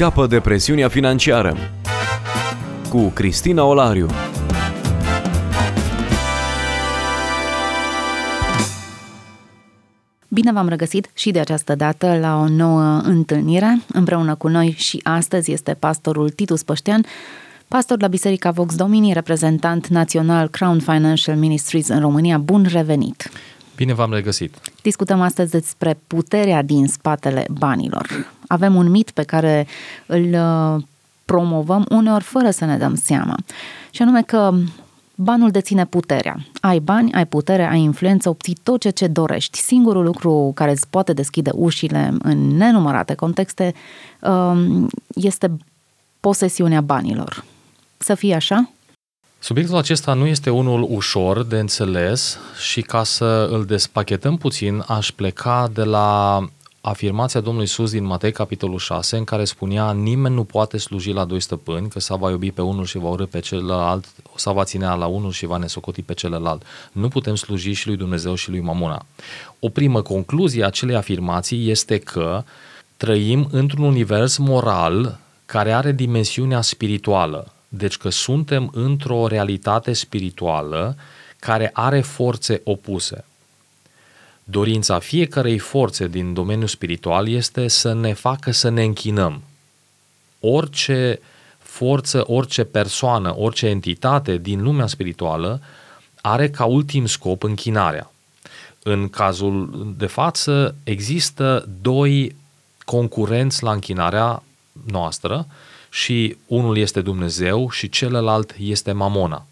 Scapă de presiunea financiară cu Cristina Olariu. Bine v-am regăsit și de această dată la o nouă întâlnire. Împreună cu noi și astăzi este pastorul Titus Păștean, pastor la Biserica Vox Domini, reprezentant național Crown Financial Ministries în România. Bun revenit! Bine v-am regăsit! Discutăm astăzi despre puterea din spatele banilor. Avem un mit pe care îl uh, promovăm uneori fără să ne dăm seama. Și anume că banul deține puterea. Ai bani, ai putere, ai influență, obții tot ce, ce dorești. Singurul lucru care îți poate deschide ușile în nenumărate contexte um, este posesiunea banilor. Să fie așa? Subiectul acesta nu este unul ușor de înțeles și ca să îl despachetăm puțin, aș pleca de la afirmația Domnului Iisus din Matei, capitolul 6, în care spunea nimeni nu poate sluji la doi stăpâni, că să va iubi pe unul și va urâ pe celălalt, sau va ținea la unul și va nesocoti pe celălalt. Nu putem sluji și lui Dumnezeu și lui Mamona. O primă concluzie a acelei afirmații este că trăim într-un univers moral care are dimensiunea spirituală. Deci că suntem într-o realitate spirituală care are forțe opuse. Dorința fiecarei forțe din domeniul spiritual este să ne facă să ne închinăm. Orice forță, orice persoană, orice entitate din lumea spirituală are ca ultim scop închinarea. În cazul de față există doi concurenți la închinarea noastră și unul este Dumnezeu și celălalt este Mamona.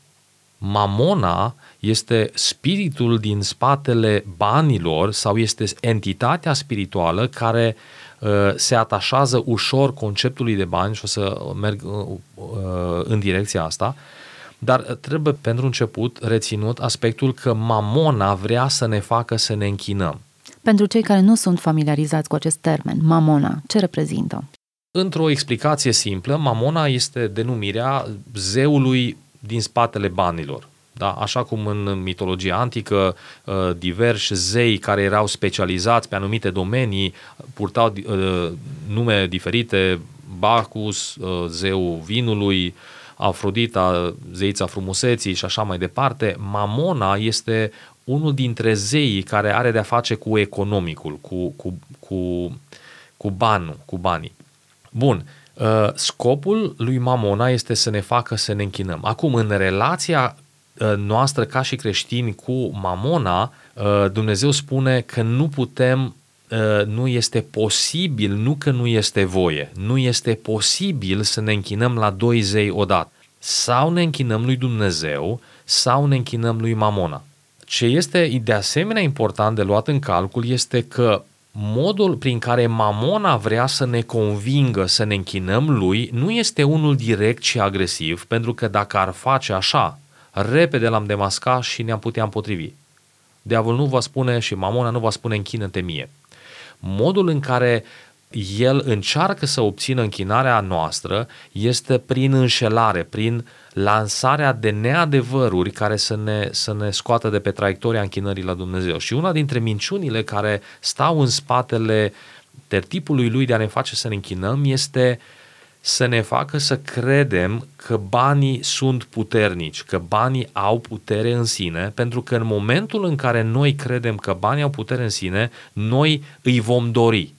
Mamona este spiritul din spatele banilor sau este entitatea spirituală care uh, se atașează ușor conceptului de bani și o să merg uh, uh, în direcția asta, dar trebuie pentru început reținut aspectul că mamona vrea să ne facă să ne închinăm. Pentru cei care nu sunt familiarizați cu acest termen, mamona, ce reprezintă? Într-o explicație simplă, mamona este denumirea zeului din spatele banilor. Da? Așa cum în mitologia antică, uh, diversi zei care erau specializați pe anumite domenii purtau uh, nume diferite, Bacchus, uh, zeul vinului, Afrodita, zeița frumuseții și așa mai departe. Mamona este unul dintre zeii care are de-a face cu economicul, cu, cu, cu, cu banul, cu banii. Bun, scopul lui Mamona este să ne facă să ne închinăm. Acum, în relația Uh, noastră ca și creștini cu mamona, uh, Dumnezeu spune că nu putem uh, nu este posibil, nu că nu este voie, nu este posibil să ne închinăm la doi zei odată. Sau ne închinăm lui Dumnezeu, sau ne închinăm lui Mamona. Ce este de asemenea important de luat în calcul este că modul prin care Mamona vrea să ne convingă să ne închinăm lui nu este unul direct și agresiv, pentru că dacă ar face așa, repede l-am demascat și ne-am putea împotrivi. Diavolul nu va spune și mamona nu va spune închină-te mie. Modul în care el încearcă să obțină închinarea noastră este prin înșelare, prin lansarea de neadevăruri care să ne, să ne scoată de pe traiectoria închinării la Dumnezeu. Și una dintre minciunile care stau în spatele tertipului lui de a ne face să ne închinăm este uh, să ne facă să credem că banii sunt puternici, că banii au putere în sine, pentru că în momentul în care noi credem că banii au putere în sine, noi îi vom dori.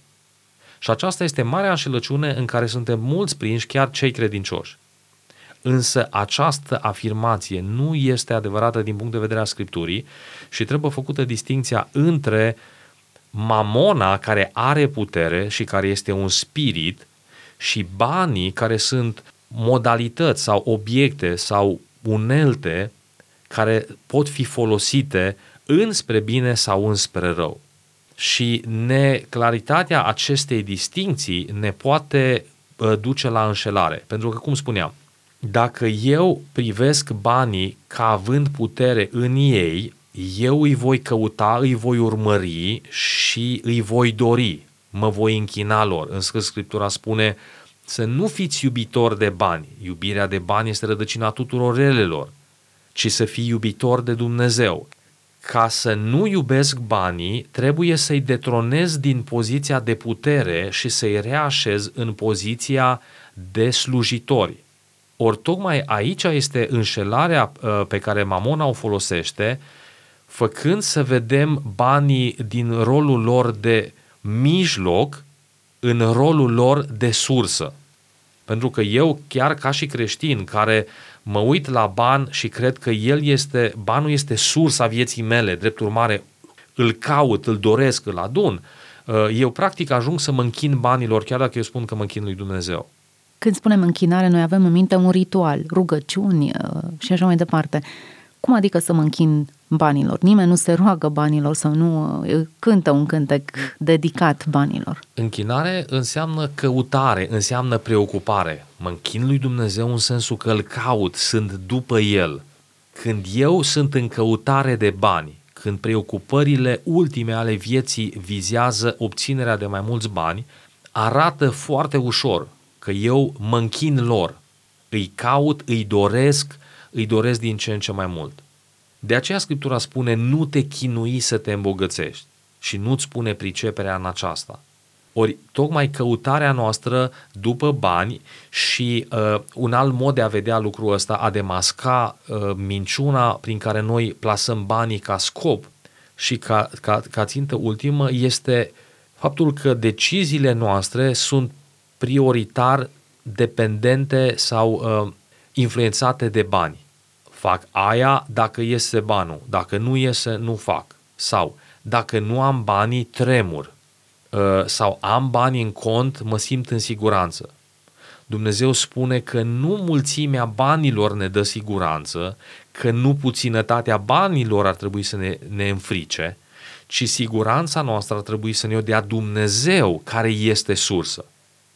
Și aceasta este marea înșelăciune în care suntem mulți prinși, chiar cei credincioși. Însă această afirmație nu este adevărată din punct de vedere a Scripturii și trebuie făcută distinția între mamona care are putere și care este un spirit și banii care sunt modalități sau obiecte sau unelte care pot fi folosite înspre bine sau înspre rău. Și neclaritatea acestei distinții ne poate duce la înșelare. Pentru că, cum spuneam, dacă eu privesc banii ca având putere în ei, eu îi voi căuta, îi voi urmări și îi voi dori mă voi închina lor. În Scriptura spune să nu fiți iubitori de bani. Iubirea de bani este rădăcina tuturor relelor, ci să fii iubitor de Dumnezeu. Ca să nu iubesc banii, trebuie să-i detronez din poziția de putere și să-i reașez în poziția de slujitori. Ori tocmai aici este înșelarea uh, pe care Mamona o folosește, făcând să vedem banii din rolul lor de mijloc în rolul lor de sursă. Pentru că eu, chiar ca și creștin, care mă uit la ban și cred că el este, banul este sursa vieții mele, drept urmare îl caut, îl doresc, îl adun, uh, eu practic ajung să mă închin banilor, chiar dacă eu spun că mă închin lui Dumnezeu. Când spunem închinare, noi avem în minte un ritual, rugăciuni uh, și așa mai departe. Cum adică să mă închin banilor? Nimeni nu se roagă banilor sau nu uh, cântă un cântec dedicat banilor. Închinare înseamnă căutare, înseamnă preocupare. Mă închin lui Dumnezeu în sensul că îl caut, sunt după el. Când eu sunt în căutare de bani, când preocupările ultime ale vieții vizează obținerea de mai mulți bani, arată foarte ușor că eu mă închin lor, îi caut, îi doresc, îi doresc din ce în ce mai mult. De aceea Scriptura spune nu te chinui să te îmbogățești și nu-ți spune priceperea în aceasta. Ori tocmai căutarea noastră după bani și uh, un alt mod de a vedea lucrul ăsta, a demasca uh, minciuna prin care noi plasăm banii ca scop și ca, ca, ca țintă ultimă, este faptul că deciziile noastre sunt prioritar dependente sau uh, influențate de bani. Fac aia dacă iese banul, dacă nu iese, nu fac. Sau dacă nu am banii, tremur. Uh, sau am bani în cont, mă simt în siguranță. Dumnezeu spune că nu mulțimea banilor ne dă siguranță, că nu puținătatea banilor ar trebui să ne, ne înfrice, ci siguranța noastră ar trebui să ne-o dea Dumnezeu, care este sursă.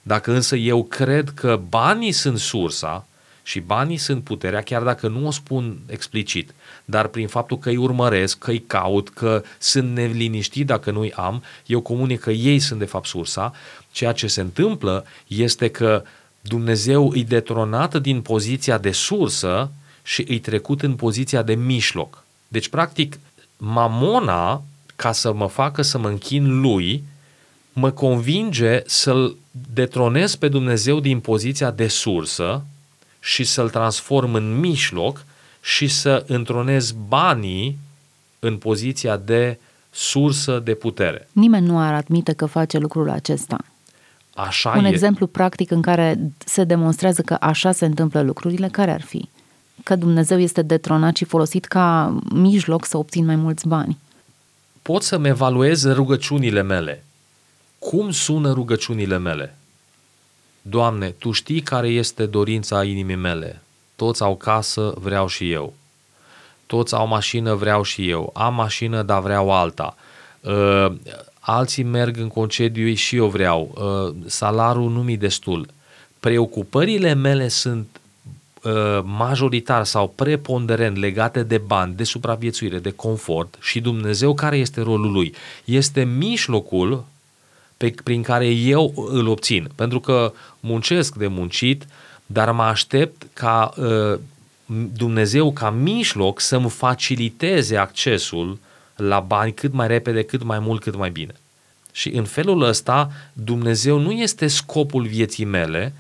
Dacă însă eu cred că banii sunt sursa și banii sunt puterea, chiar dacă nu o spun explicit, dar prin faptul că îi urmăresc, că îi caut, că sunt neliniștit dacă nu-i am, eu comunic că ei sunt de fapt sursa, ceea ce se întâmplă este că Dumnezeu îi detronat din poziția de sursă și îi trecut în poziția de mijloc. Deci, practic, mamona, ca să mă facă să mă închin lui, mă convinge să-l detronez pe Dumnezeu din poziția de sursă și să-l transform în mijloc și să întronez banii în poziția de sursă de putere. Nimeni nu ar admite că face lucrul acesta. Așa Un e. exemplu practic în care se demonstrează că așa se întâmplă lucrurile, care ar fi? Că Dumnezeu este detronat și folosit ca mijloc să obțin mai mulți bani. Pot să-mi evaluez rugăciunile mele. Cum sună rugăciunile mele? Doamne, Tu știi care este dorința inimii mele. Toți au casă, vreau și eu. Toți au mașină, vreau și eu. Am mașină, dar vreau alta. Uh, alții merg în concediu și eu vreau. Uh, salarul nu mi destul. Preocupările mele sunt uh, majoritar sau preponderent legate de bani, de supraviețuire, de confort și Dumnezeu care este rolul lui? Este mijlocul pe, prin care eu îl obțin. Pentru că muncesc de muncit, dar mă aștept ca uh, Dumnezeu ca mijloc să-mi faciliteze accesul la bani cât mai repede, cât mai mult, cât mai bine. Și în felul ăsta Dumnezeu nu este scopul vieții mele,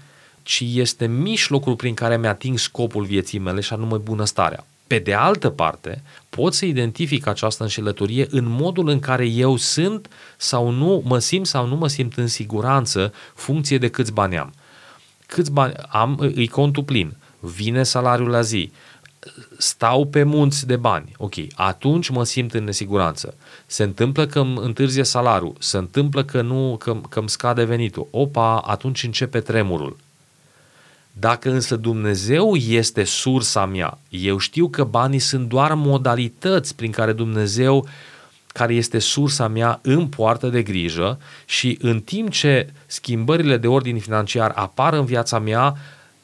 ci este mijlocul prin care mi-ating scopul vieții mele și anume bunăstarea. Pe de altă parte, pot să identific această înșelătorie în modul în care eu sunt sau nu, mă simt sau nu mă simt în siguranță, funcție de câți bani am. Câți bani am, îi contul plin, vine salariul la zi, stau pe munți de bani, ok, atunci mă simt în nesiguranță. Se întâmplă că îmi întârzie salarul, se întâmplă că nu, că, că îmi scade venitul, opa, atunci începe tremurul. Dacă însă Dumnezeu este sursa mea, eu știu că banii sunt doar modalități prin care Dumnezeu, care este sursa mea, îmi poartă de grijă și în timp ce schimbările de ordin financiar apar în viața mea,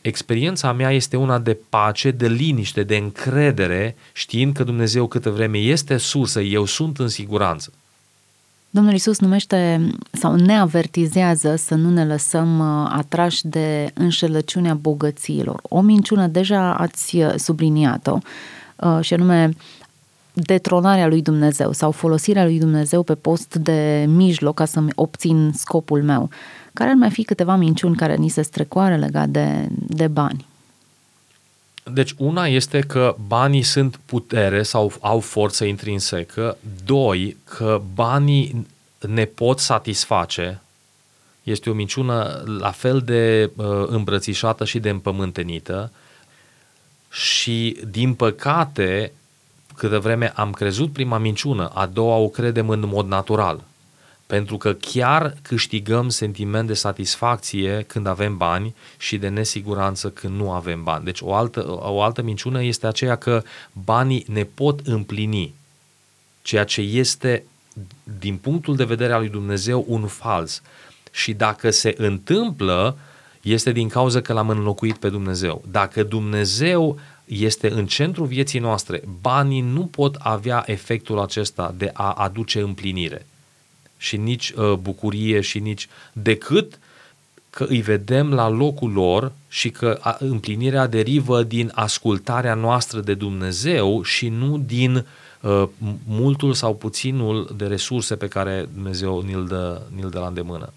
experiența mea este una de pace, de liniște, de încredere, știind că Dumnezeu câtă vreme este sursă, eu sunt în siguranță. Domnul Isus numește sau ne avertizează să nu ne lăsăm uh, atrași de înșelăciunea bogățiilor. O minciună deja ați uh, subliniat-o uh, și anume detronarea lui Dumnezeu sau folosirea lui Dumnezeu pe post de mijloc ca să-mi obțin scopul meu. Care ar mai fi câteva minciuni care ni se strecoară legat de, de bani? Deci una este că banii sunt putere sau au forță intrinsecă. Doi, că banii ne pot satisface. Este o minciună la fel de uh, îmbrățișată și de împământenită. Și, din păcate, câtă vreme am crezut prima minciună, a doua o credem în mod natural. Pentru că chiar câștigăm sentiment de satisfacție când avem bani și de nesiguranță când nu avem bani. Deci o altă, o altă minciună este aceea că banii ne pot împlini, ceea ce este, din punctul de vedere al lui Dumnezeu, un fals. Și dacă se întâmplă, este din cauza că l-am înlocuit pe Dumnezeu. Dacă Dumnezeu este în centrul vieții noastre, banii nu pot avea efectul acesta de a aduce împlinire și nici uh, bucurie și nici decât că îi vedem la locul lor și că împlinirea derivă din ascultarea noastră de Dumnezeu și nu din uh, multul sau puținul de resurse pe care Dumnezeu ni-l dă, ni-l dă la îndemână.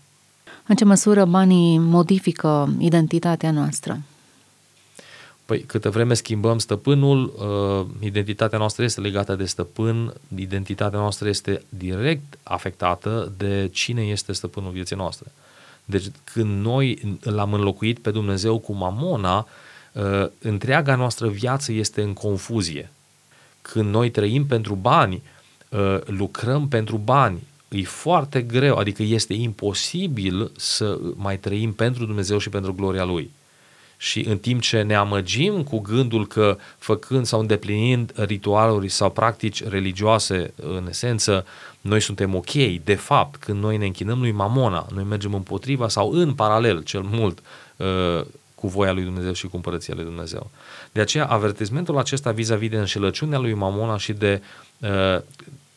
În ce măsură banii modifică identitatea noastră? Păi, câtă vreme schimbăm stăpânul, uh, identitatea noastră este legată de stăpân, identitatea noastră este direct afectată de cine este stăpânul vieții noastre. Deci, când noi l-am înlocuit pe Dumnezeu cu mamona, uh, întreaga noastră viață este în confuzie. Când noi trăim pentru bani, uh, lucrăm pentru bani, e foarte greu, adică este imposibil să mai trăim pentru Dumnezeu și pentru gloria Lui. Și în timp ce ne amăgim cu gândul că făcând sau îndeplinind ritualuri sau practici religioase, în esență, noi suntem ok, de fapt, când noi ne închinăm lui Mamona, noi mergem împotriva sau în paralel, cel mult, uh, cu voia lui Dumnezeu și cu împărăția lui Dumnezeu. De aceea, avertismentul acesta vis-a-vis de înșelăciunea lui Mamona și de, uh,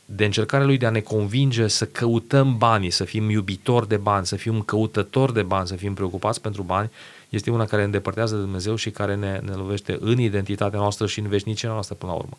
de încercarea lui de a ne convinge să căutăm banii, să fim iubitori de bani, să fim căutători de bani, să fim preocupați pentru bani, este una care îndepărtează de Dumnezeu și care ne, ne lovește în identitatea noastră și în veșnicia noastră până la urmă.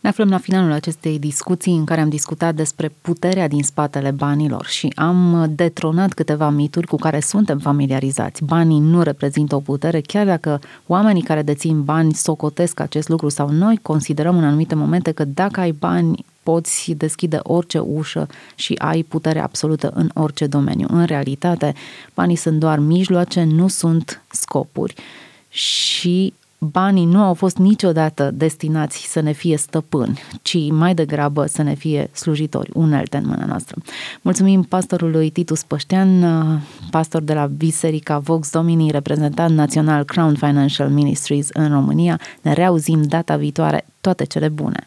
Ne aflăm la finalul acestei discuții în care am discutat despre puterea din spatele banilor și am detronat câteva mituri cu care suntem familiarizați. Banii nu reprezintă o putere, chiar dacă oamenii care dețin bani socotesc acest lucru sau noi considerăm în anumite momente că dacă ai bani poți deschide orice ușă și ai putere absolută în orice domeniu. În realitate, banii sunt doar mijloace, nu sunt scopuri. Și banii nu au fost niciodată destinați să ne fie stăpâni, ci mai degrabă să ne fie slujitori, unelte în mâna noastră. Mulțumim pastorului Titus Păștean, pastor de la Biserica Vox Domini, reprezentant național Crown Financial Ministries în România. Ne reauzim data viitoare. Toate cele bune!